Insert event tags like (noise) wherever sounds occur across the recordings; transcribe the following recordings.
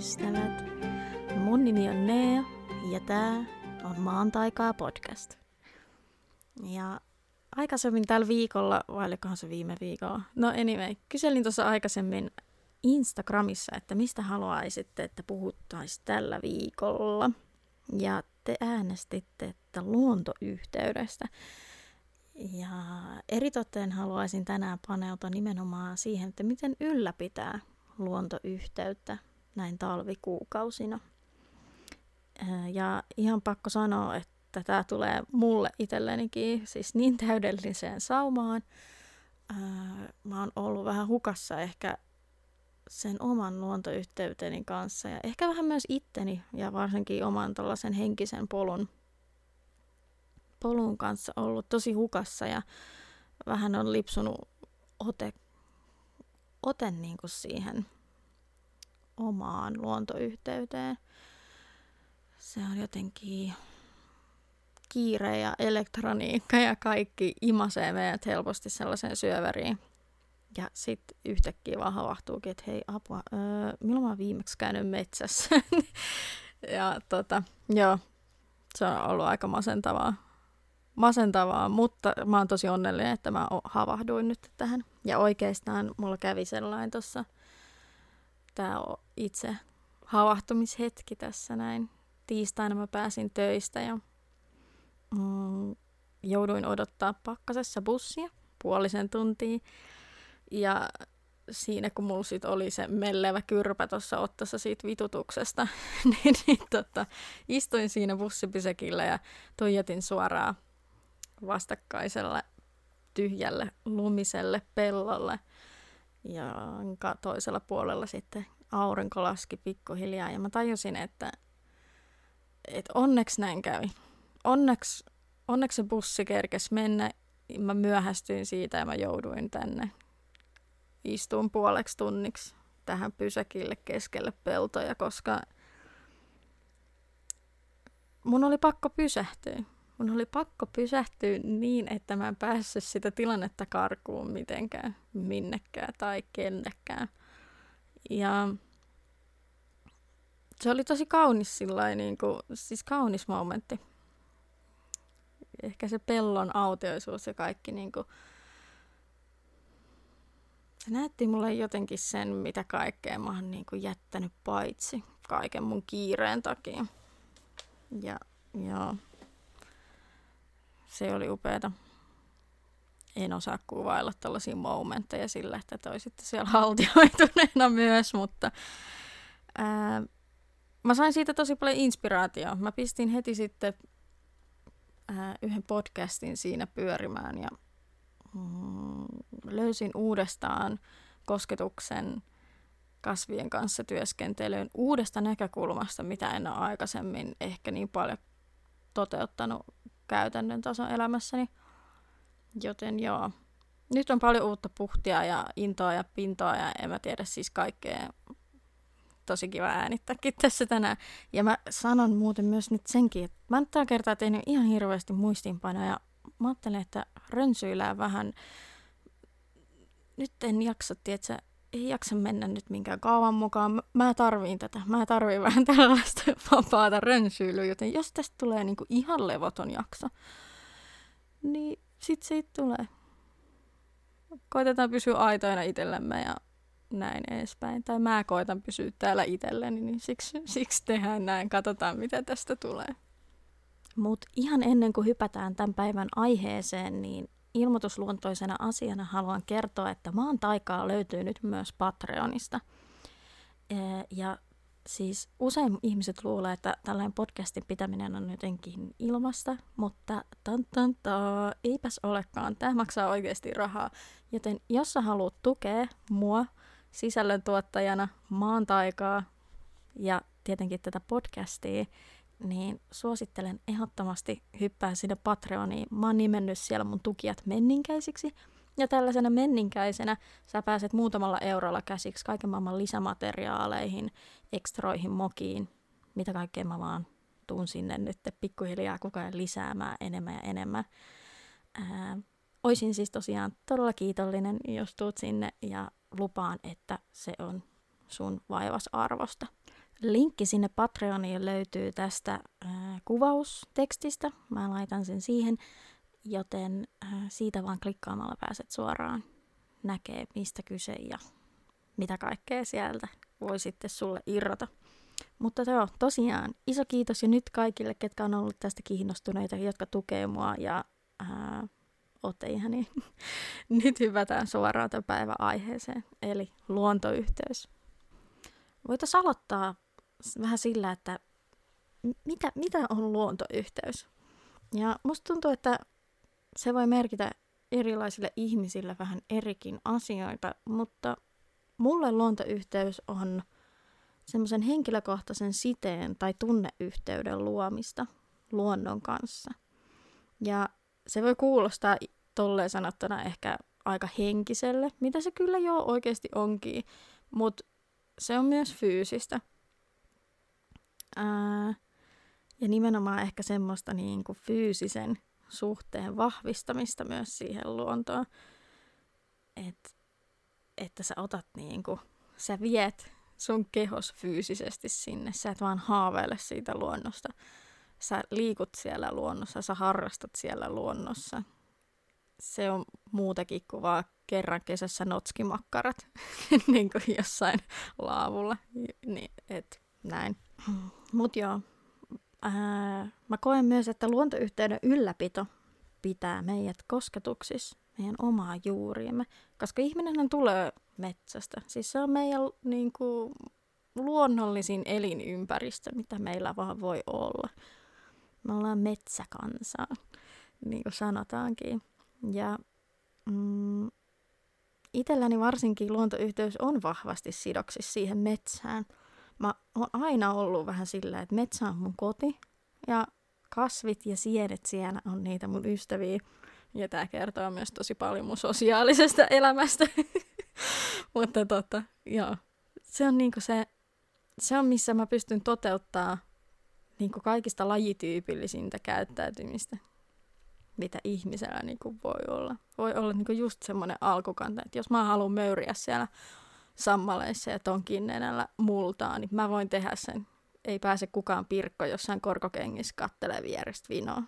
ystävät. Mun nimi on Nea ja tää on Maan taikaa podcast. Ja aikaisemmin tällä viikolla, vai olikohan se viime viikolla? No anyway, kyselin tuossa aikaisemmin Instagramissa, että mistä haluaisitte, että puhuttaisiin tällä viikolla. Ja te äänestitte, että luontoyhteydestä. Ja eritoten haluaisin tänään paneutua nimenomaan siihen, että miten ylläpitää luontoyhteyttä näin talvikuukausina. Ja ihan pakko sanoa, että tämä tulee mulle itsellenikin siis niin täydelliseen saumaan. Mä oon ollut vähän hukassa ehkä sen oman luontoyhteyteni kanssa ja ehkä vähän myös itteni ja varsinkin oman tällaisen henkisen polun, polun kanssa ollut tosi hukassa ja vähän on lipsunut ote, ote niin kuin siihen omaan luontoyhteyteen. Se on jotenkin kiire ja elektroniikka ja kaikki imasee meidät helposti sellaiseen syöväriin. Ja sitten yhtäkkiä vaan havahtuukin, että hei apua, öö, milloin mä oon viimeksi käynyt metsässä? (laughs) ja tota, joo, se on ollut aika masentavaa. masentavaa, mutta mä oon tosi onnellinen, että mä havahduin nyt tähän. Ja oikeastaan mulla kävi sellainen tuossa, on itse havahtumishetki tässä näin. Tiistaina mä pääsin töistä ja mm, jouduin odottaa pakkasessa bussia puolisen tuntia. Ja siinä kun mulla sit oli se mellevä kyrpä tuossa ottassa siitä vitutuksesta, (laughs) niin, niin tota, istuin siinä bussipysäkillä ja tuijotin suoraan vastakkaiselle tyhjälle lumiselle pellolle. Ja toisella puolella sitten aurinko laski pikkuhiljaa ja mä tajusin, että, että onneksi näin kävi. Onneksi, onneksi se bussi kerkesi mennä. Mä myöhästyin siitä ja mä jouduin tänne istuun puoleksi tunniksi tähän pysäkille keskelle peltoja, koska mun oli pakko pysähtyä. Mun oli pakko pysähtyä niin, että mä en päässyt sitä tilannetta karkuun mitenkään, minnekään tai kennekään. Ja se oli tosi kaunis sillain, niin kuin, siis kaunis momentti. Ehkä se pellon autioisuus ja kaikki niin kuin, se näytti mulle jotenkin sen, mitä kaikkea mä oon niin kuin jättänyt paitsi kaiken mun kiireen takia. Ja joo, se oli upeeta. En osaa kuvailla tällaisia momentteja sillä, että toi sitten siellä (laughs) haltioituneena myös, mutta ää, mä sain siitä tosi paljon inspiraatiota. Mä pistin heti sitten ää, yhden podcastin siinä pyörimään ja mm, löysin uudestaan kosketuksen kasvien kanssa työskentelyyn uudesta näkökulmasta, mitä en ole aikaisemmin ehkä niin paljon toteuttanut käytännön tason elämässäni. Joten joo, nyt on paljon uutta puhtia ja intoa ja pintoa ja en mä tiedä siis kaikkea. Tosi kiva äänittääkin tässä tänään. Ja mä sanon muuten myös nyt senkin, että mä nyt tällä kertaa tehnyt ihan hirveästi muistiinpanoja mä ajattelen, että rönsyillään vähän. Nyt en jaksa, tietsä, ei jaksa mennä nyt minkään kaavan mukaan. Mä tarviin tätä. Mä tarviin vähän (laughs) tällaista vapaata rönsyilyä, joten jos tästä tulee niinku ihan levoton jakso, niin sit siitä tulee. Koitetaan pysyä aitoina itsellemme ja näin edespäin. Tai mä koitan pysyä täällä itselleni, niin siksi, (laughs) siksi tehdään näin. Katsotaan, mitä tästä tulee. Mutta ihan ennen kuin hypätään tämän päivän aiheeseen, niin ilmoitusluontoisena asiana haluan kertoa, että maan taikaa löytyy nyt myös Patreonista. Ja siis usein ihmiset luulee, että tällainen podcastin pitäminen on jotenkin ilmasta, mutta tan, tan, ta, eipäs olekaan. Tämä maksaa oikeasti rahaa. Joten jos sä haluat tukea mua sisällöntuottajana, maan taikaa ja tietenkin tätä podcastia, niin suosittelen ehdottomasti hyppää sinne Patreoniin. Mä oon nimennyt siellä mun tukijat menninkäisiksi. Ja tällaisena menninkäisenä sä pääset muutamalla eurolla käsiksi kaiken maailman lisämateriaaleihin, ekstroihin, mokiin, mitä kaikkea mä vaan tuun sinne nyt pikkuhiljaa koko ajan lisäämään enemmän ja enemmän. Ää, oisin siis tosiaan todella kiitollinen, jos tuut sinne ja lupaan, että se on sun vaivas arvosta. Linkki sinne Patreoniin löytyy tästä äh, kuvaustekstistä. Mä laitan sen siihen, joten äh, siitä vaan klikkaamalla pääset suoraan näkee, mistä kyse ja mitä kaikkea sieltä voi sitten sulle irrota. Mutta joo, tosiaan iso kiitos jo nyt kaikille, ketkä on ollut tästä kiinnostuneita, jotka tukee mua ja ää, ootte ihan niin. (laughs) nyt hyvätään suoraan tämän päivän aiheeseen, eli luontoyhteys. Voitaisiin aloittaa vähän sillä, että mitä, mitä on luontoyhteys? Ja musta tuntuu, että se voi merkitä erilaisille ihmisille vähän erikin asioita, mutta mulle luontoyhteys on semmoisen henkilökohtaisen siteen tai tunneyhteyden luomista luonnon kanssa. Ja se voi kuulostaa tolleen sanottuna ehkä aika henkiselle, mitä se kyllä jo oikeasti onkin, mutta se on myös fyysistä. Ää, ja nimenomaan ehkä semmoista niin kuin fyysisen suhteen vahvistamista myös siihen luontoon. Et, että sä otat niin kuin, sä viet sun kehos fyysisesti sinne. Sä et vaan haaveile siitä luonnosta. Sä liikut siellä luonnossa, sä harrastat siellä luonnossa. Se on muutakin kuin vaan kerran kesässä notskimakkarat (laughs) niin kuin jossain laavulla. Niin, et, näin. Mut joo, ää, mä koen myös, että luontoyhteyden ylläpito pitää meidät kosketuksissa meidän omaa juuriimme, koska ihminen tulee metsästä. Siis se on meidän niin kuin, luonnollisin elinympäristö, mitä meillä vaan voi olla. Me ollaan metsäkansaa, niin kuin sanotaankin. Ja mm, itselläni varsinkin luontoyhteys on vahvasti sidoksissa siihen metsään. Mä oon aina ollut vähän sillä, että metsä on mun koti ja kasvit ja siedet siellä on niitä mun ystäviä. Ja tämä kertoo myös tosi paljon mun sosiaalisesta (laughs) elämästä. (laughs) Mutta tota, joo. Se on niinku se, se on missä mä pystyn toteuttaa niinku kaikista lajityypillisintä käyttäytymistä, mitä ihmisellä niinku voi olla. Voi olla niinku just semmoinen alkukanta, että jos mä haluan möyriä siellä sammaleissa ja tonkin nenällä multaa, niin mä voin tehdä sen. Ei pääse kukaan pirkko jossain korkokengissä kattelee vierestä vinoa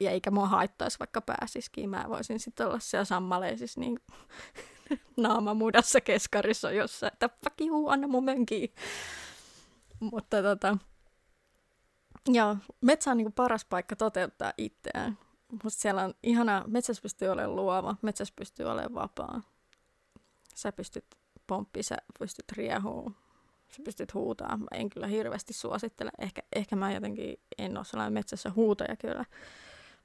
ja eikä mua haittaisi vaikka pääsisikin. Mä voisin sitten olla siellä sammaleisissa niin (laughs) naama mudassa keskarissa jossain, että juu, anna mun mönkiin. Mutta tota, joo, metsä on niin paras paikka toteuttaa itseään. Mutta siellä on ihanaa, metsässä pystyy olemaan luova, metsässä pystyy olemaan vapaa. Sä pystyt pomppimaan, sä pystyt riehuu, sä pystyt huutaa. Mä en kyllä hirveästi suosittele. Ehkä, ehkä mä jotenkin en ole sellainen metsässä huutaja kyllä.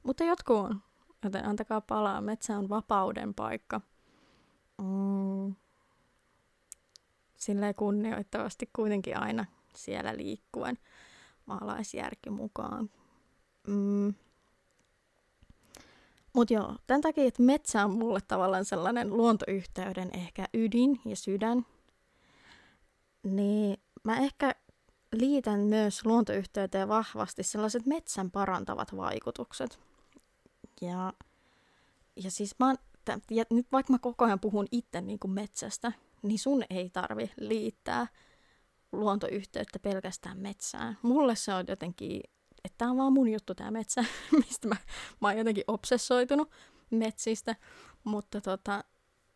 Mutta jotkut on, joten antakaa palaa. Metsä on vapauden paikka. Mm. Silleen kunnioittavasti kuitenkin aina siellä liikkuen maalaisjärki mukaan. Mm. Mutta joo, tämän takia, että metsä on mulle tavallaan sellainen luontoyhteyden ehkä ydin ja sydän, niin mä ehkä liitän myös luontoyhteyteen vahvasti sellaiset metsän parantavat vaikutukset. Ja, ja siis mä oon, ja nyt vaikka mä koko ajan puhun itse niin kuin metsästä, niin sun ei tarvi liittää luontoyhteyttä pelkästään metsään. Mulle se on jotenkin, että tämä on vaan mun juttu tämä metsä, (laughs) mistä mä, mä oon jotenkin obsessoitunut metsistä. Mutta tota,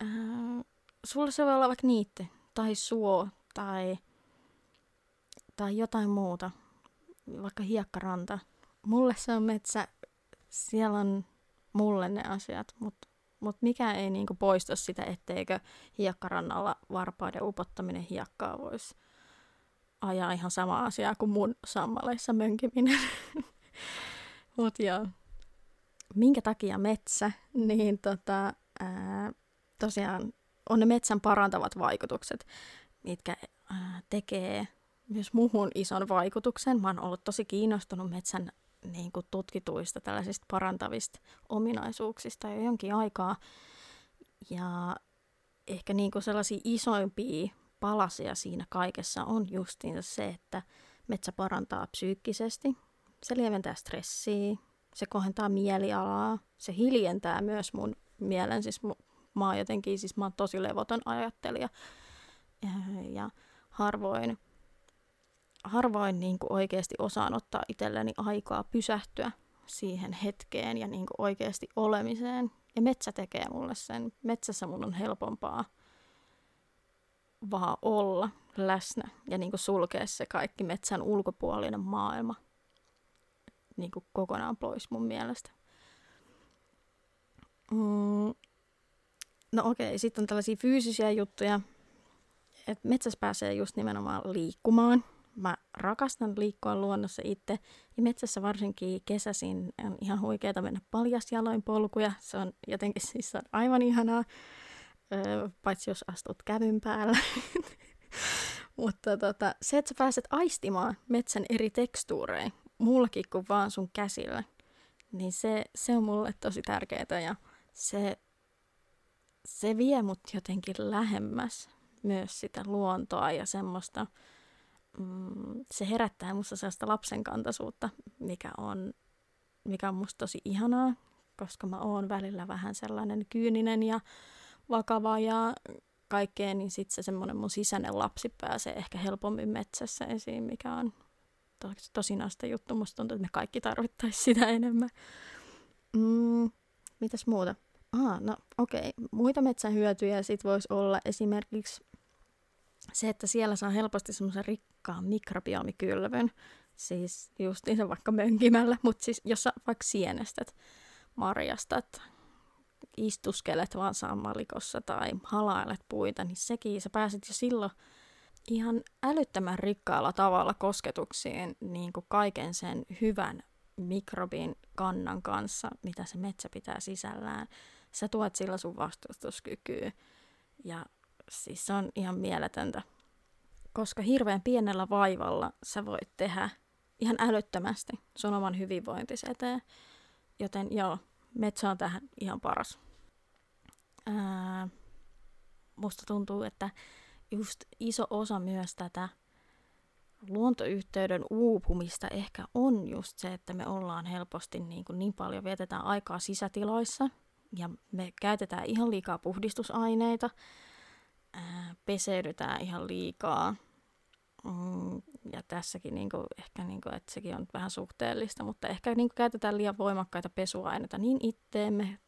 äh, sulle se voi olla vaikka niitti, tai suo, tai, tai jotain muuta, vaikka hiekkaranta. Mulle se on metsä, siellä on mulle ne asiat, mutta mut mikä ei niinku poista sitä, etteikö hiekkarannalla varpaiden upottaminen hiekkaa voisi ajaa ihan sama asia kuin mun sammaleissa mönkiminen. (laughs) Mutta joo, minkä takia metsä, niin tota, ää, tosiaan on ne metsän parantavat vaikutukset, mitkä ää, tekee myös muuhun ison vaikutuksen. Mä oon ollut tosi kiinnostunut metsän niin kuin tutkituista tällaisista parantavista ominaisuuksista jo jonkin aikaa. Ja ehkä niin kuin sellaisia isoimpia palasia siinä kaikessa on justiinsa se, että metsä parantaa psyykkisesti, se lieventää stressiä, se kohentaa mielialaa, se hiljentää myös mun mielen, siis mä oon jotenkin, siis mä oon tosi levoton ajattelija ja, ja harvoin harvoin niin kuin oikeasti osaan ottaa itselleni aikaa pysähtyä siihen hetkeen ja niin kuin oikeasti olemiseen. Ja metsä tekee mulle sen. Metsässä mun on helpompaa vaan olla läsnä ja niin kuin sulkea se kaikki metsän ulkopuolinen maailma niin kuin kokonaan pois mun mielestä. Mm. No okei, sitten on tällaisia fyysisiä juttuja, että metsässä pääsee just nimenomaan liikkumaan. Mä rakastan liikkua luonnossa itse. Ja metsässä varsinkin kesäisin on ihan huikeeta mennä paljasjaloin polkuja. Se on jotenkin siis on aivan ihanaa, paitsi jos astut kävyn päällä. (laughs) Mutta tota, se, että sä pääset aistimaan metsän eri tekstuureja, mullakin kuin vaan sun käsillä, niin se, se on mulle tosi tärkeää ja se, se vie mut jotenkin lähemmäs myös sitä luontoa ja semmoista, mm, se herättää musta sellaista lapsenkantaisuutta, mikä on, mikä on musta tosi ihanaa, koska mä oon välillä vähän sellainen kyyninen ja vakava ja kaikkea, niin sitten se semmoinen mun sisäinen lapsi pääsee ehkä helpommin metsässä esiin, mikä on tosi tosinasta juttu. Musta tuntuu, että me kaikki tarvittaisiin sitä enemmän. Mm, mitäs muuta? Ah, no okei. Okay. Muita metsän hyötyjä sit voisi olla esimerkiksi se, että siellä saa helposti semmoisen rikkaan mikrobiomikylvyn, siis justiinsa vaikka mönkimällä, mutta siis jos sä vaikka sienestät, marjastat, istuskelet vaan sammalikossa tai halailet puita, niin sekin sä pääset jo silloin ihan älyttömän rikkaalla tavalla kosketuksiin niin kuin kaiken sen hyvän mikrobin kannan kanssa, mitä se metsä pitää sisällään. Sä tuot sillä sun vastustuskykyä ja siis se on ihan mieletöntä. Koska hirveän pienellä vaivalla sä voit tehdä ihan älyttömästi sun oman hyvinvointis eteen. Joten joo, metsä on tähän ihan paras. Ää, musta tuntuu, että just iso osa myös tätä luontoyhteyden uupumista ehkä on just se, että me ollaan helposti niin, kuin niin paljon, vietetään aikaa sisätiloissa ja me käytetään ihan liikaa puhdistusaineita, ää, peseydytään ihan liikaa. Mm, ja tässäkin niin kuin, ehkä, niin kuin, että sekin on vähän suhteellista, mutta ehkä niin kuin, käytetään liian voimakkaita pesuaineita niin itteemme,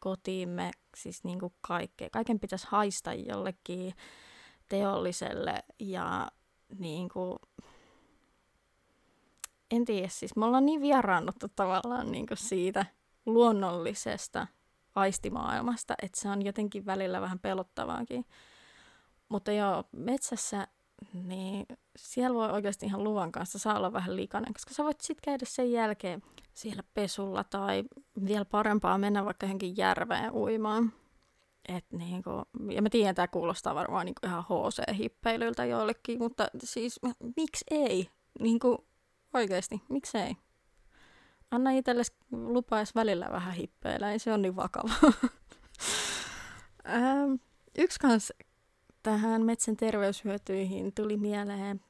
kotiimme, siis niin kuin kaikkea. Kaiken pitäisi haista jollekin teolliselle ja niin kuin, en tiedä, siis me ollaan niin vieraannuttu tavallaan niin kuin siitä luonnollisesta aistimaailmasta, että se on jotenkin välillä vähän pelottavaakin. Mutta joo, metsässä, niin siellä voi oikeasti ihan luvan kanssa saa olla vähän likainen, koska sä voit sitten käydä sen jälkeen siellä pesulla tai vielä parempaa mennä vaikka johonkin järveen uimaan. Et niinku, ja mä tiedän, tämä kuulostaa varmaan niinku ihan HC-hippeilyltä joillekin, mutta siis miksi ei? Niinku, oikeasti, miksi ei? Anna itsellesi lupaisi välillä vähän hippeillä, ei se ole niin vakava. (laughs) yksi kans tähän metsän terveyshyötyihin tuli mieleen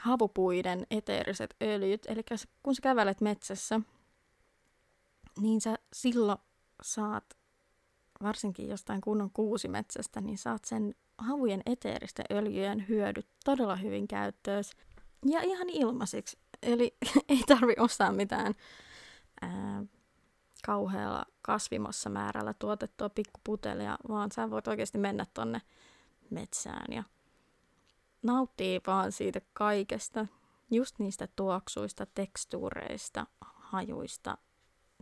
havupuiden eteeriset öljyt. Eli kun sä kävelet metsässä, niin sä silloin saat varsinkin jostain kunnon kuusimetsästä, niin saat sen havujen eteeristen öljyjen hyödyt todella hyvin käyttöön. Ja ihan ilmaisiksi. Eli (laughs) ei tarvi ostaa mitään ää, kauhealla kasvimassa määrällä tuotettua pikkuputelia, vaan sä voit oikeasti mennä tonne metsään ja nauttii vaan siitä kaikesta, just niistä tuoksuista, tekstuureista, hajuista,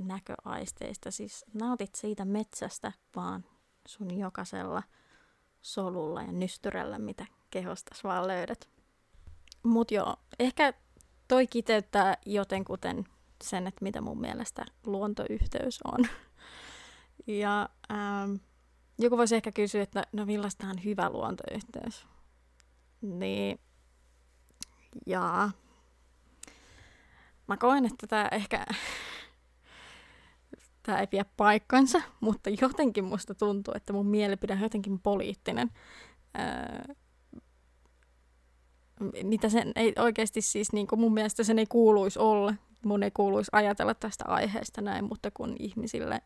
näköaisteista. Siis nautit siitä metsästä vaan sun jokaisella solulla ja nystyrällä, mitä kehostas vaan löydät. Mut joo, ehkä toi kiteyttää jotenkuten sen, että mitä mun mielestä luontoyhteys on. (laughs) ja ähm, joku voisi ehkä kysyä, että no millaista on hyvä luontoyhteys? Niin, jaa. Mä koen, että tämä ehkä (laughs) tämä ei pidä paikkansa, mutta jotenkin musta tuntuu, että mun mielipide on jotenkin poliittinen. Öö, mitä sen ei oikeasti siis, niin kuin mun mielestä sen ei kuuluisi olla. Mun ei kuuluisi ajatella tästä aiheesta näin, mutta kun ihmisille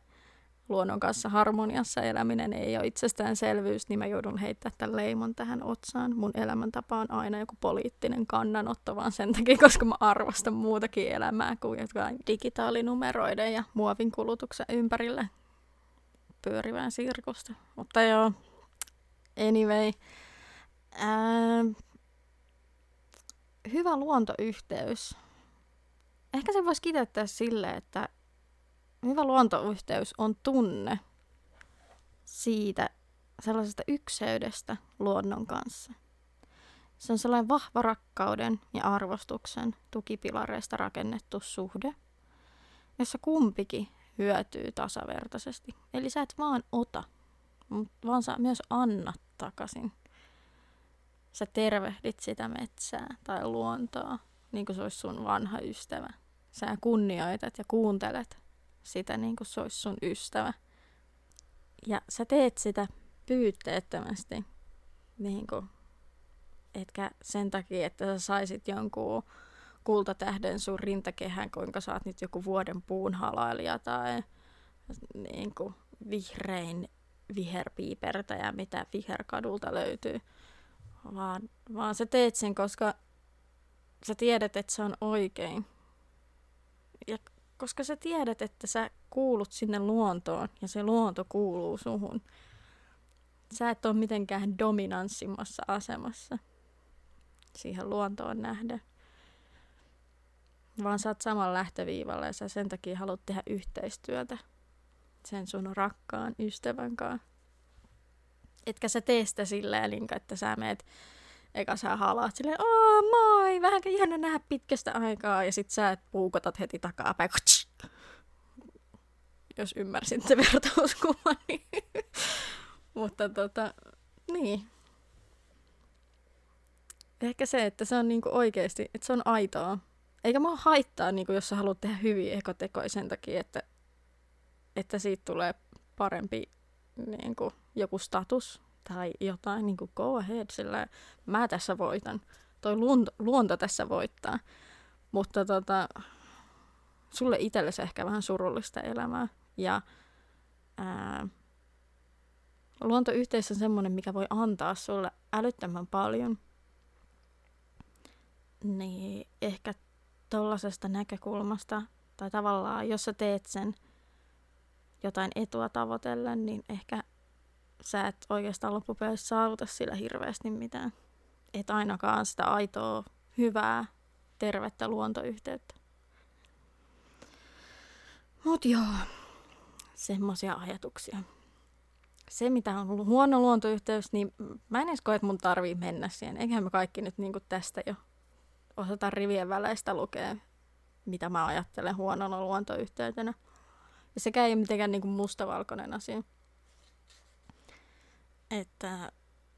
luonnon kanssa harmoniassa eläminen ei ole itsestäänselvyys, niin mä joudun heittämään tämän leimon tähän otsaan. Mun elämäntapa on aina joku poliittinen kannanotto, vaan sen takia, (laughs) koska mä arvostan muutakin elämää kuin jotain digitaalinumeroiden ja muovin kulutuksen ympärille pyörivää sirkusta. Mutta joo, anyway. Ää, hyvä luontoyhteys. Ehkä se voisi kiteyttää sille, että hyvä luontoyhteys on tunne siitä sellaisesta ykseydestä luonnon kanssa. Se on sellainen vahva rakkauden ja arvostuksen tukipilareista rakennettu suhde, jossa kumpikin hyötyy tasavertaisesti. Eli sä et vaan ota, vaan sä myös annat takaisin. Sä tervehdit sitä metsää tai luontoa, niin kuin se olisi sun vanha ystävä. Sä kunnioitat ja kuuntelet sitä niin kuin se olisi sun ystävä. Ja sä teet sitä pyytteettömästi, niin kuin, etkä sen takia, että sä saisit jonkun kultatähden sun rintakehän, kuinka sä oot nyt joku vuoden puunhalailija tai niin kuin vihrein viherpiipertäjä, mitä viherkadulta löytyy. Vaan, vaan sä teet sen, koska sä tiedät, että se on oikein. Ja koska sä tiedät, että sä kuulut sinne luontoon ja se luonto kuuluu suhun. Sä et ole mitenkään dominanssimmassa asemassa siihen luontoon nähden. Vaan sä oot saman lähtöviivalla ja sä sen takia haluat tehdä yhteistyötä sen sun rakkaan ystävän kanssa. Etkä sä tee sitä silleen, että sä meet eka sä halaat silleen, oo moi, vähänkö ihana nähdä pitkästä aikaa, ja sit sä et puukotat heti takapäin, jos ymmärsin se vertauskuva, niin. (laughs) Mutta tota, niin. Ehkä se, että se on niinku oikeasti, että se on aitoa. Eikä mua haittaa, niinku, jos sä haluat tehdä hyviä ekotekoja sen takia, että, että siitä tulee parempi niinku, joku status tai jotain, niin kuin go ahead, sillä mä tässä voitan. Toi luonto, luonto tässä voittaa. Mutta tota, sulle itsellesi ehkä vähän surullista elämää. Ja ää, luontoyhteisö on semmoinen, mikä voi antaa sulle älyttömän paljon. Niin ehkä tollasesta näkökulmasta, tai tavallaan jos sä teet sen jotain etua tavoitellen, niin ehkä sä et oikeastaan loppupeleissä saavuta sillä hirveästi mitään. Et ainakaan sitä aitoa, hyvää, tervettä luontoyhteyttä. Mut joo, semmosia ajatuksia. Se, mitä on huono luontoyhteys, niin mä en edes koe, että mun tarvii mennä siihen. Eiköhän me kaikki nyt niin tästä jo osata rivien väleistä lukea, mitä mä ajattelen huonona luontoyhteytenä. Ja sekä ei mitenkään niin mustavalkoinen asia. Että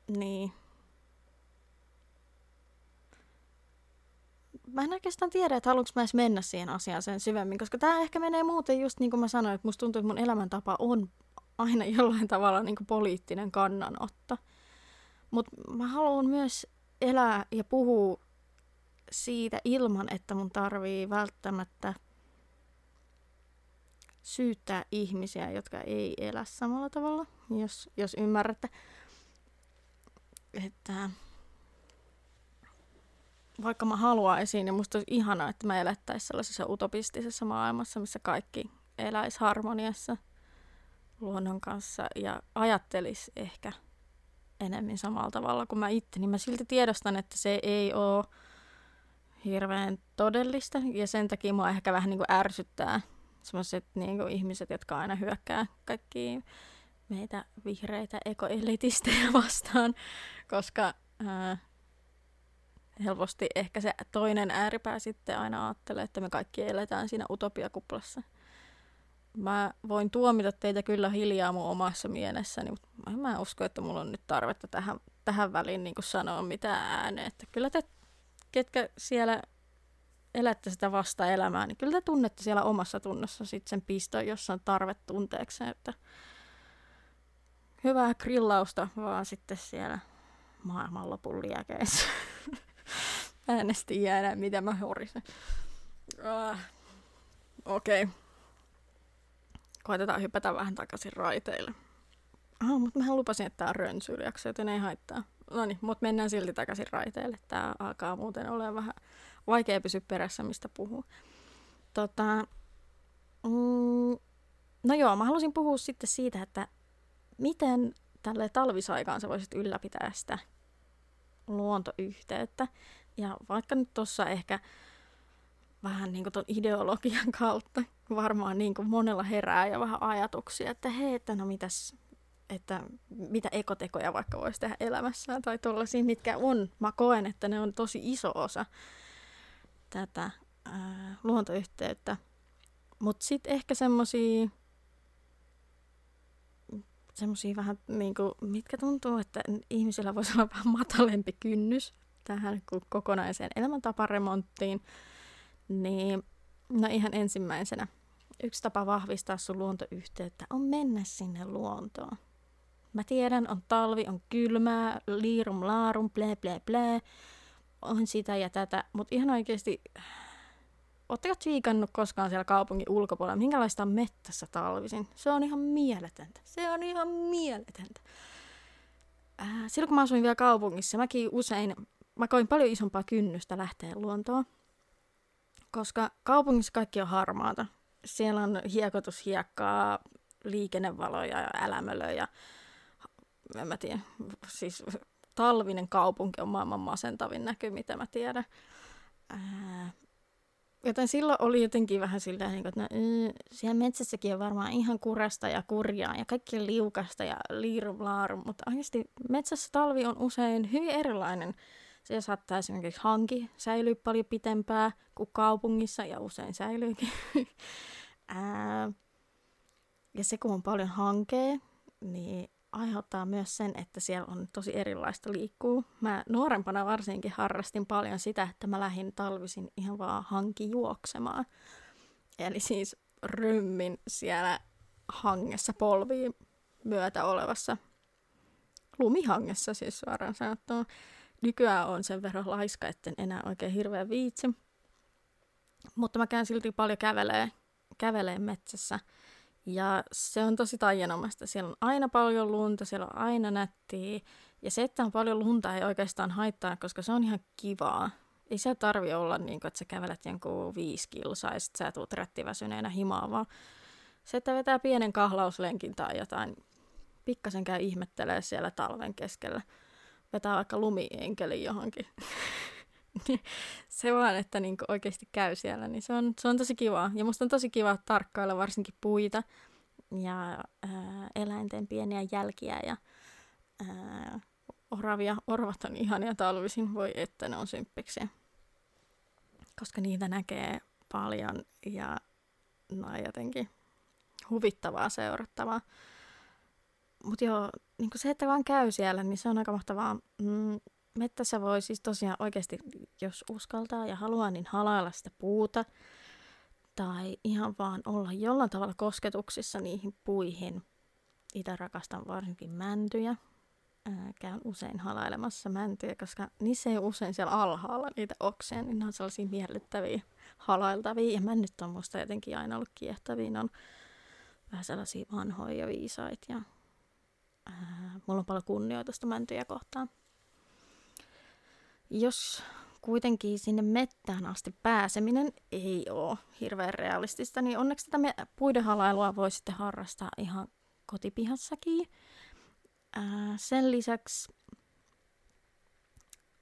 niin. Mä en oikeastaan tiedä, että haluanko mä edes mennä siihen asiaan sen syvemmin, koska tämä ehkä menee muuten just niin kuin mä sanoin, että musta tuntuu, että mun elämäntapa on aina (laughs) jollain tavalla niin kuin poliittinen kannanotto. Mutta mä haluan myös elää ja puhua siitä ilman, että mun tarvii välttämättä syyttää ihmisiä, jotka ei elä samalla tavalla, jos, jos ymmärrätte. Että vaikka mä haluaisin, ja musta olisi ihanaa, että mä elättäisiin sellaisessa utopistisessa maailmassa, missä kaikki eläisi harmoniassa luonnon kanssa ja ajattelisi ehkä enemmän samalla tavalla kuin mä itse, niin mä silti tiedostan, että se ei ole hirveän todellista ja sen takia mua ehkä vähän niin kuin ärsyttää sellaiset niin ihmiset, jotka aina hyökkää kaikki meitä vihreitä ekoelitistejä vastaan, koska ää, helposti ehkä se toinen ääripää sitten aina ajattelee, että me kaikki eletään siinä utopiakuplassa. Mä voin tuomita teitä kyllä hiljaa mun omassa mielessäni, mutta mä, mä en usko, että mulla on nyt tarvetta tähän, tähän väliin niin sanoa mitään ääneen. Että kyllä te, ketkä siellä elätte sitä vasta elämää, niin kyllä te tunnette siellä omassa tunnossa sitten sen piston, jossa on tarve tunteekseen, että hyvää grillausta vaan sitten siellä maailmanlopun liekeissä. (laughs) Äänestin jäädä, mitä mä horisen. Ah. Okei. Okay. koitetaan hypätä vähän takaisin raiteille. Ah, mutta mä lupasin, että tämä on rönsyylijakso, joten ei haittaa. No niin, mutta mennään silti takaisin raiteille. Tämä alkaa muuten olla vähän vaikea pysyä perässä, mistä puhuu. Tota, mm, no joo, mä halusin puhua sitten siitä, että miten tälle talvisaikaan sä voisit ylläpitää sitä luontoyhteyttä. Ja vaikka nyt tuossa ehkä vähän niin kuin ideologian kautta varmaan niin kuin monella herää ja vähän ajatuksia, että hei, että no mitäs, että mitä ekotekoja vaikka voisi tehdä elämässään tai tuollaisia, mitkä on. Mä koen, että ne on tosi iso osa tätä ää, luontoyhteyttä. Mutta sitten ehkä semmoisia semmoisia vähän, niin kuin, mitkä tuntuu, että ihmisillä voisi olla vähän matalempi kynnys tähän kokonaiseen elämäntaparemonttiin, niin no ihan ensimmäisenä yksi tapa vahvistaa sun luontoyhteyttä on mennä sinne luontoon. Mä tiedän, on talvi, on kylmää, liirum laarum, ble ble ble, on sitä ja tätä, mutta ihan oikeasti, ootteko viikannut koskaan siellä kaupungin ulkopuolella, minkälaista on mettässä talvisin? Se on ihan mieletöntä. Se on ihan mieletöntä. Äh, silloin kun mä asuin vielä kaupungissa, mäkin usein, mä koin paljon isompaa kynnystä lähteä luontoon, koska kaupungissa kaikki on harmaata. Siellä on hiekotushiekkaa, liikennevaloja ja älämölöjä. En mä tiedä, siis talvinen kaupunki on maailman masentavin näky, mitä mä tiedän. Joten silloin oli jotenkin vähän sillä niin että no, mm, siellä metsässäkin on varmaan ihan kurasta ja kurjaa ja kaikki liukasta ja liirum laarum, mutta oikeasti metsässä talvi on usein hyvin erilainen. Se saattaa esimerkiksi hanki säilyä paljon pitempää kuin kaupungissa ja usein säilyykin. (laughs) Ää, ja se kun on paljon hankea, niin aiheuttaa myös sen, että siellä on tosi erilaista liikkuu. Mä nuorempana varsinkin harrastin paljon sitä, että mä lähdin talvisin ihan vaan hanki juoksemaan. Eli siis rymmin siellä hangessa polviin myötä olevassa lumihangessa siis suoraan sanottuna. Nykyään on sen verran laiska, etten enää oikein hirveän viitsi. Mutta mä käyn silti paljon kävelee, kävelee metsässä – ja se on tosi taianomasta. Siellä on aina paljon lunta, siellä on aina nättiä. Ja se, että on paljon lunta, ei oikeastaan haittaa, koska se on ihan kivaa. Ei se tarvi olla niin kuin, että sä kävelet jonkun viisi kilsaa ja sit sä tuut rättiväsyneenä himaa, vaan se, että vetää pienen kahlauslenkin tai jotain, pikkasen käy ihmettelee siellä talven keskellä. Vetää vaikka lumienkeli johonkin. (laughs) (laughs) Se vaan, että niin oikeasti käy siellä, niin se on, se on tosi kiva. Ja musta on tosi kiva tarkkailla varsinkin puita ja ää, eläinten pieniä jälkiä ja ää, oravia. Orvat on ihania talvisin, voi että ne on symppiksi. Koska niitä näkee paljon ja no jotenkin huvittavaa seurattavaa. Mutta joo, niin se, että vaan käy siellä, niin se on aika mahtavaa. Mm, mettässä voi siis tosiaan oikeasti, jos uskaltaa ja haluaa, niin halailla sitä puuta. Tai ihan vaan olla jollain tavalla kosketuksissa niihin puihin. Itse rakastan varsinkin mäntyjä. Ää, käyn usein halailemassa mäntyjä, koska niissä ei usein siellä alhaalla niitä oksia, niin ne on sellaisia miellyttäviä halailtavia. Ja männyt on musta jotenkin aina ollut kiehtäviä. Ne on vähän sellaisia vanhoja ja viisaita. Ja, ää, mulla on paljon kunnioitusta mäntyjä kohtaan jos kuitenkin sinne mettään asti pääseminen ei ole hirveän realistista, niin onneksi tätä puidenhalailua voi sitten harrastaa ihan kotipihassakin. Ää, sen lisäksi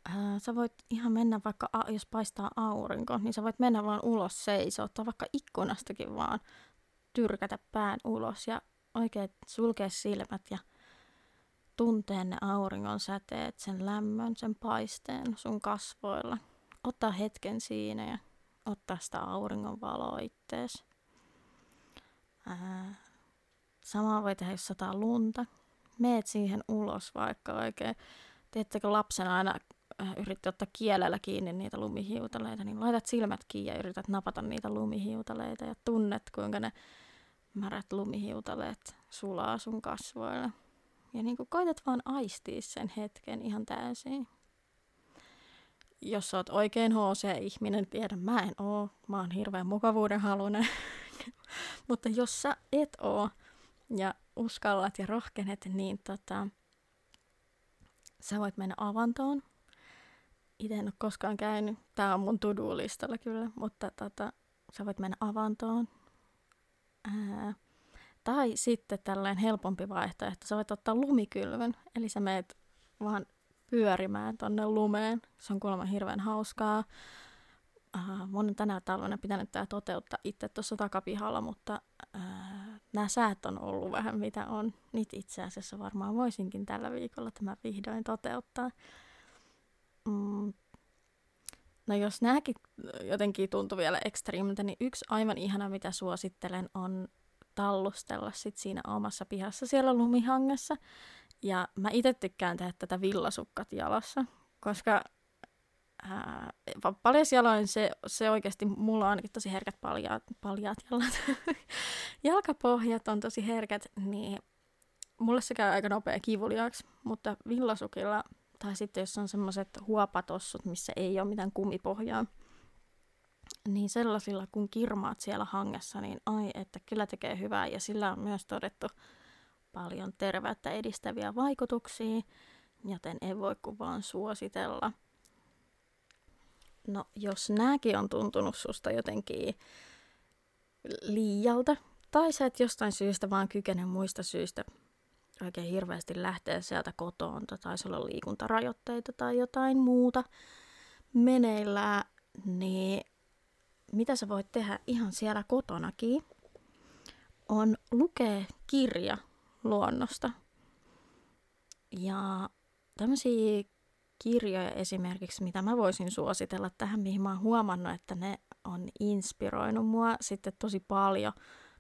ää, sä voit ihan mennä vaikka, jos paistaa aurinko, niin sä voit mennä vaan ulos seisoo, ottaa vaikka ikkunastakin vaan tyrkätä pään ulos ja oikein sulkea silmät ja tuntee ne auringon säteet, sen lämmön, sen paisteen sun kasvoilla. Ottaa hetken siinä ja ottaa sitä auringon valoa ittees. Ää, samaa voi tehdä, jos sataa lunta. Meet siihen ulos vaikka oikein. Tiedättekö lapsena aina äh, yritti ottaa kielellä kiinni niitä lumihiutaleita, niin laitat silmät kiinni ja yrität napata niitä lumihiutaleita ja tunnet, kuinka ne märät lumihiutaleet sulaa sun kasvoille. Ja niin kuin koitat vaan aistia sen hetken ihan täysin. Jos sä oot oikein HC-ihminen, tiedän, mä en oo. Mä oon hirveän mukavuuden halunen. (laughs) Mutta jos sä et oo ja uskallat ja rohkenet, niin tota, sä voit mennä avantoon. Itse en ole koskaan käynyt. Tää on mun to-do-listalla kyllä, mutta tota, sä voit mennä avantoon. Ää, tai sitten tällainen helpompi vaihtoehto, sä voit ottaa lumikylvyn, eli sä meet vaan pyörimään tonne lumeen. Se on kuulemma hirveän hauskaa. Uh, mun on tänä talvena pitänyt tämä toteuttaa itse tuossa takapihalla, mutta uh, nämä säät on ollut vähän mitä on. Niitä itse asiassa varmaan voisinkin tällä viikolla tämä vihdoin toteuttaa. Mm. No jos nämäkin jotenkin tuntuu vielä ekstriimiltä, niin yksi aivan ihana, mitä suosittelen, on tallustella sit siinä omassa pihassa siellä lumihangessa. Ja mä itse tykkään tehdä tätä villasukkat jalassa, koska ää, jaloin se, se oikeasti, mulla on ainakin tosi herkät paljaat, paljaat jalat. (laughs) Jalkapohjat on tosi herkät, niin mulle se käy aika nopea kivuliaaksi, mutta villasukilla, tai sitten jos on semmoiset huopatossut, missä ei ole mitään kumipohjaa, niin sellaisilla kun kirmaat siellä hangessa, niin ai, että kyllä tekee hyvää. Ja sillä on myös todettu paljon terveyttä edistäviä vaikutuksia, joten ei voi kuin vaan suositella. No, jos nääkin on tuntunut susta jotenkin liialta, tai sä et jostain syystä vaan kykene muista syistä oikein hirveästi lähteä sieltä kotoon, tai sulla on liikuntarajoitteita tai jotain muuta meneillään, niin mitä sä voit tehdä ihan siellä kotonakin, on lukea kirja luonnosta. Ja tämmöisiä kirjoja esimerkiksi, mitä mä voisin suositella tähän, mihin mä oon huomannut, että ne on inspiroinut mua sitten tosi paljon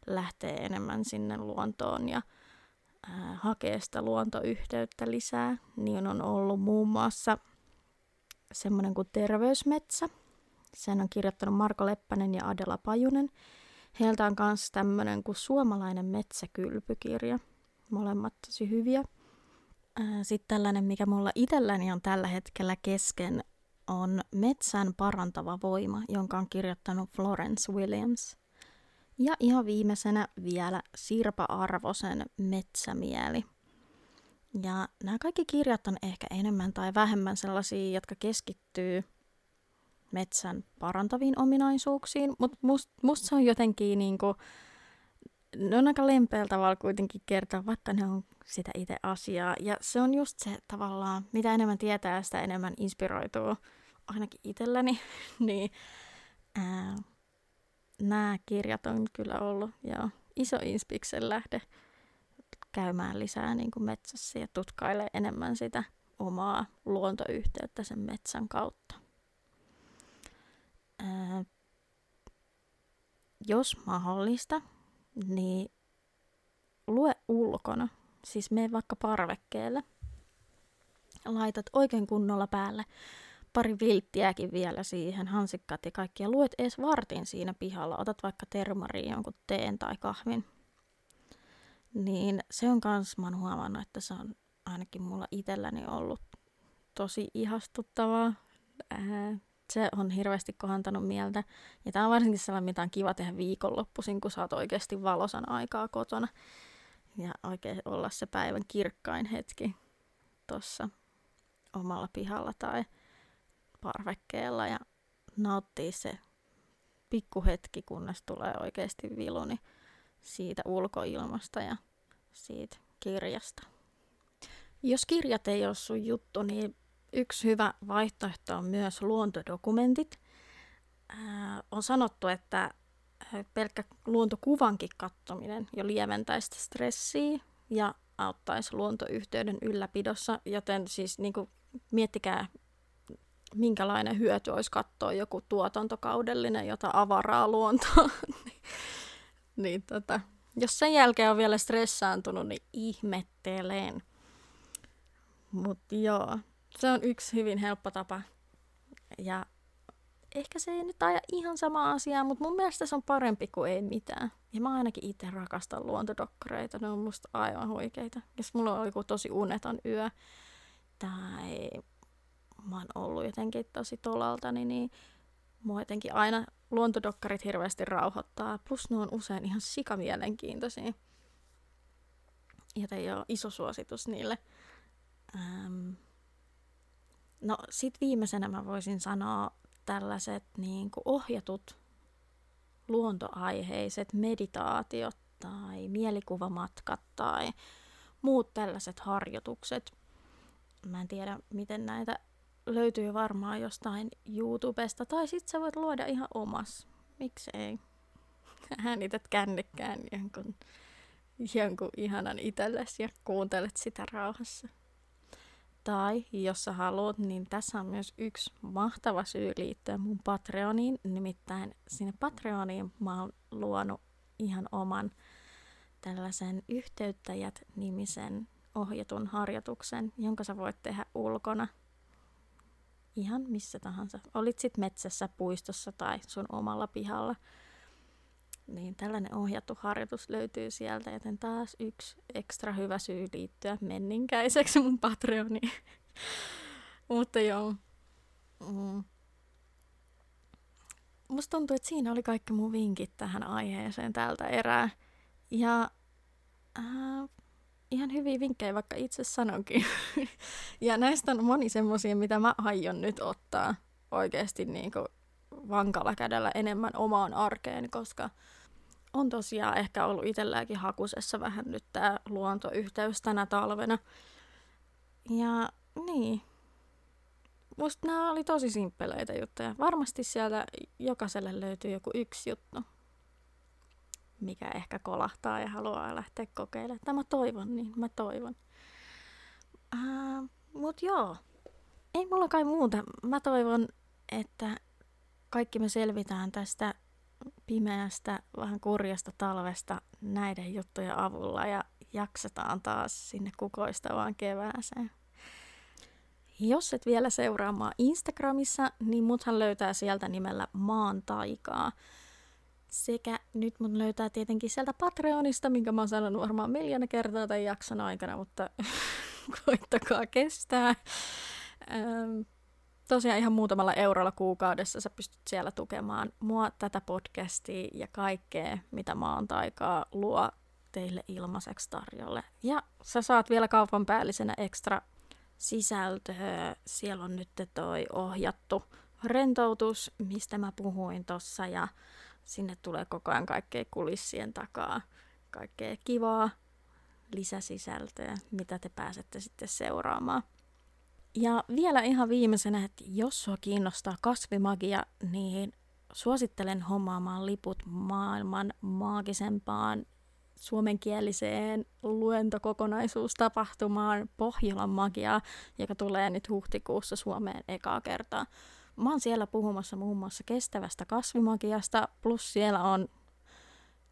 lähtee enemmän sinne luontoon ja äh, hakee sitä luontoyhteyttä lisää, niin on ollut muun muassa semmoinen kuin Terveysmetsä. Sen on kirjoittanut Marko Leppänen ja Adela Pajunen. Heiltä on myös tämmöinen kuin Suomalainen metsäkylpykirja. Molemmat tosi hyviä. Sitten tällainen, mikä mulla itselläni on tällä hetkellä kesken, on Metsän parantava voima, jonka on kirjoittanut Florence Williams. Ja ihan viimeisenä vielä Sirpa Arvosen Metsämieli. Ja nämä kaikki kirjat on ehkä enemmän tai vähemmän sellaisia, jotka keskittyy metsän parantaviin ominaisuuksiin, mutta musta must se on jotenkin niinku, ne on aika lempeällä tavalla kuitenkin kertoa, vaikka ne on sitä itse asiaa. Ja se on just se tavallaan, mitä enemmän tietää, sitä enemmän inspiroituu, ainakin itselläni, (laughs) niin ää, nämä kirjat on kyllä ollut jo iso inspiksen lähde käymään lisää niin kuin metsässä ja tutkailee enemmän sitä omaa luontoyhteyttä sen metsän kautta. Ää, jos mahdollista, niin lue ulkona. Siis mene vaikka parvekkeelle. Laitat oikein kunnolla päälle pari vilttiäkin vielä siihen, hansikkat ja kaikki. Ja luet edes vartin siinä pihalla. Otat vaikka termariin jonkun teen tai kahvin. Niin se on kans, mä oon huomannut, että se on ainakin mulla itselläni ollut tosi ihastuttavaa. Ää, se on hirveästi kohantanut mieltä. Ja tämä on varsinkin sellainen, mitä on kiva tehdä viikonloppuisin, kun oot oikeasti valosan aikaa kotona. Ja oikein olla se päivän kirkkain hetki tuossa omalla pihalla tai parvekkeella ja nauttii se pikkuhetki, kunnes tulee oikeasti viluni siitä ulkoilmasta ja siitä kirjasta. Jos kirjat ei ole sun juttu, niin Yksi hyvä vaihtoehto on myös luontodokumentit. On sanottu, että pelkkä luontokuvankin katsominen jo lieventäisi stressiä ja auttaisi luontoyhteyden ylläpidossa, joten siis niin kuin, miettikää, minkälainen hyöty olisi katsoa joku tuotantokaudellinen, jota avaraa luontoa. (laughs) niin, tota, jos sen jälkeen on vielä stressaantunut, niin ihmettelen. Mutta joo, se on yksi hyvin helppo tapa. Ja ehkä se ei nyt aja ihan sama asiaa, mutta mun mielestä se on parempi kuin ei mitään. Ja mä ainakin itse rakastan luontodokkareita, ne on musta aivan huikeita. Jos mulla on joku tosi uneton yö, tai mä oon ollut jotenkin tosi tolalta, niin, niin mua jotenkin aina luontodokkarit hirveästi rauhoittaa, plus ne on usein ihan sikamielenkiintoisia. Joten joo, iso suositus niille. Ähm. No sit viimeisenä mä voisin sanoa tällaiset niin kuin ohjatut luontoaiheiset meditaatiot tai mielikuvamatkat tai muut tällaiset harjoitukset. Mä en tiedä, miten näitä löytyy varmaan jostain YouTubesta, tai sit sä voit luoda ihan omas. Miksei? (laughs) Äänität kännykkään jonkun, jonkun ihanan itsellesi ja kuuntelet sitä rauhassa. Tai jos sä haluat, niin tässä on myös yksi mahtava syy liittyä mun Patreoniin. Nimittäin sinne Patreoniin mä oon luonut ihan oman tällaisen yhteyttäjät-nimisen ohjatun harjoituksen, jonka sä voit tehdä ulkona ihan missä tahansa. Olit sit metsässä, puistossa tai sun omalla pihalla. Niin tällainen ohjattu harjoitus löytyy sieltä, joten taas yksi ekstra hyvä syy liittyä menninkäiseksi mun Patreoniin. (laughs) Mutta joo. Mm. Musta tuntuu, että siinä oli kaikki mun vinkit tähän aiheeseen tältä erää. Ja äh, ihan hyviä vinkkejä, vaikka itse sanonkin. (laughs) ja näistä on moni semmosia, mitä mä aion nyt ottaa oikeasti niin kuin vankalla kädellä enemmän omaan arkeen, koska on tosiaan ehkä ollut itselläänkin hakusessa vähän nyt tämä luontoyhteys tänä talvena. Ja niin, musta nämä oli tosi simppeleitä juttuja. Varmasti sieltä jokaiselle löytyy joku yksi juttu, mikä ehkä kolahtaa ja haluaa lähteä kokeilemaan. Tämä toivon, niin mä toivon. Uh, mut joo, ei mulla kai muuta. Mä toivon, että kaikki me selvitään tästä pimeästä, vähän kurjasta talvesta näiden juttujen avulla ja jaksetaan taas sinne kukoistavaan kevääseen. Jos et vielä seuraa mua Instagramissa, niin muthan löytää sieltä nimellä Maan taikaa. Sekä nyt mun löytää tietenkin sieltä Patreonista, minkä mä oon sanonut varmaan miljoona kertaa tämän jakson aikana, mutta (laughs) koittakaa kestää. Tosiaan ihan muutamalla eurolla kuukaudessa sä pystyt siellä tukemaan mua, tätä podcastia ja kaikkea, mitä maan taikaa luo teille ilmaiseksi tarjolle. Ja sä saat vielä kaupan päällisenä ekstra sisältöä. Siellä on nyt toi ohjattu rentoutus, mistä mä puhuin tossa ja sinne tulee koko ajan kaikkea kulissien takaa, kaikkea kivaa lisäsisältöä, mitä te pääsette sitten seuraamaan. Ja vielä ihan viimeisenä, että jos sua kiinnostaa kasvimagia, niin suosittelen hommaamaan liput maailman maagisempaan suomenkieliseen luentokokonaisuustapahtumaan Pohjolan magia, joka tulee nyt huhtikuussa Suomeen ekaa kertaa. Mä oon siellä puhumassa muun muassa kestävästä kasvimagiasta, plus siellä on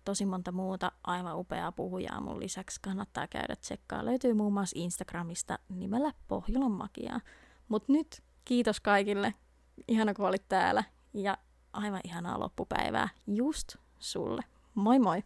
tosi monta muuta aivan upeaa puhujaa mun lisäksi. Kannattaa käydä tsekkaa. Löytyy muun muassa Instagramista nimellä Pohjolan magia. Mutta nyt kiitos kaikille. Ihana kun olit täällä ja aivan ihanaa loppupäivää just sulle. Moi moi!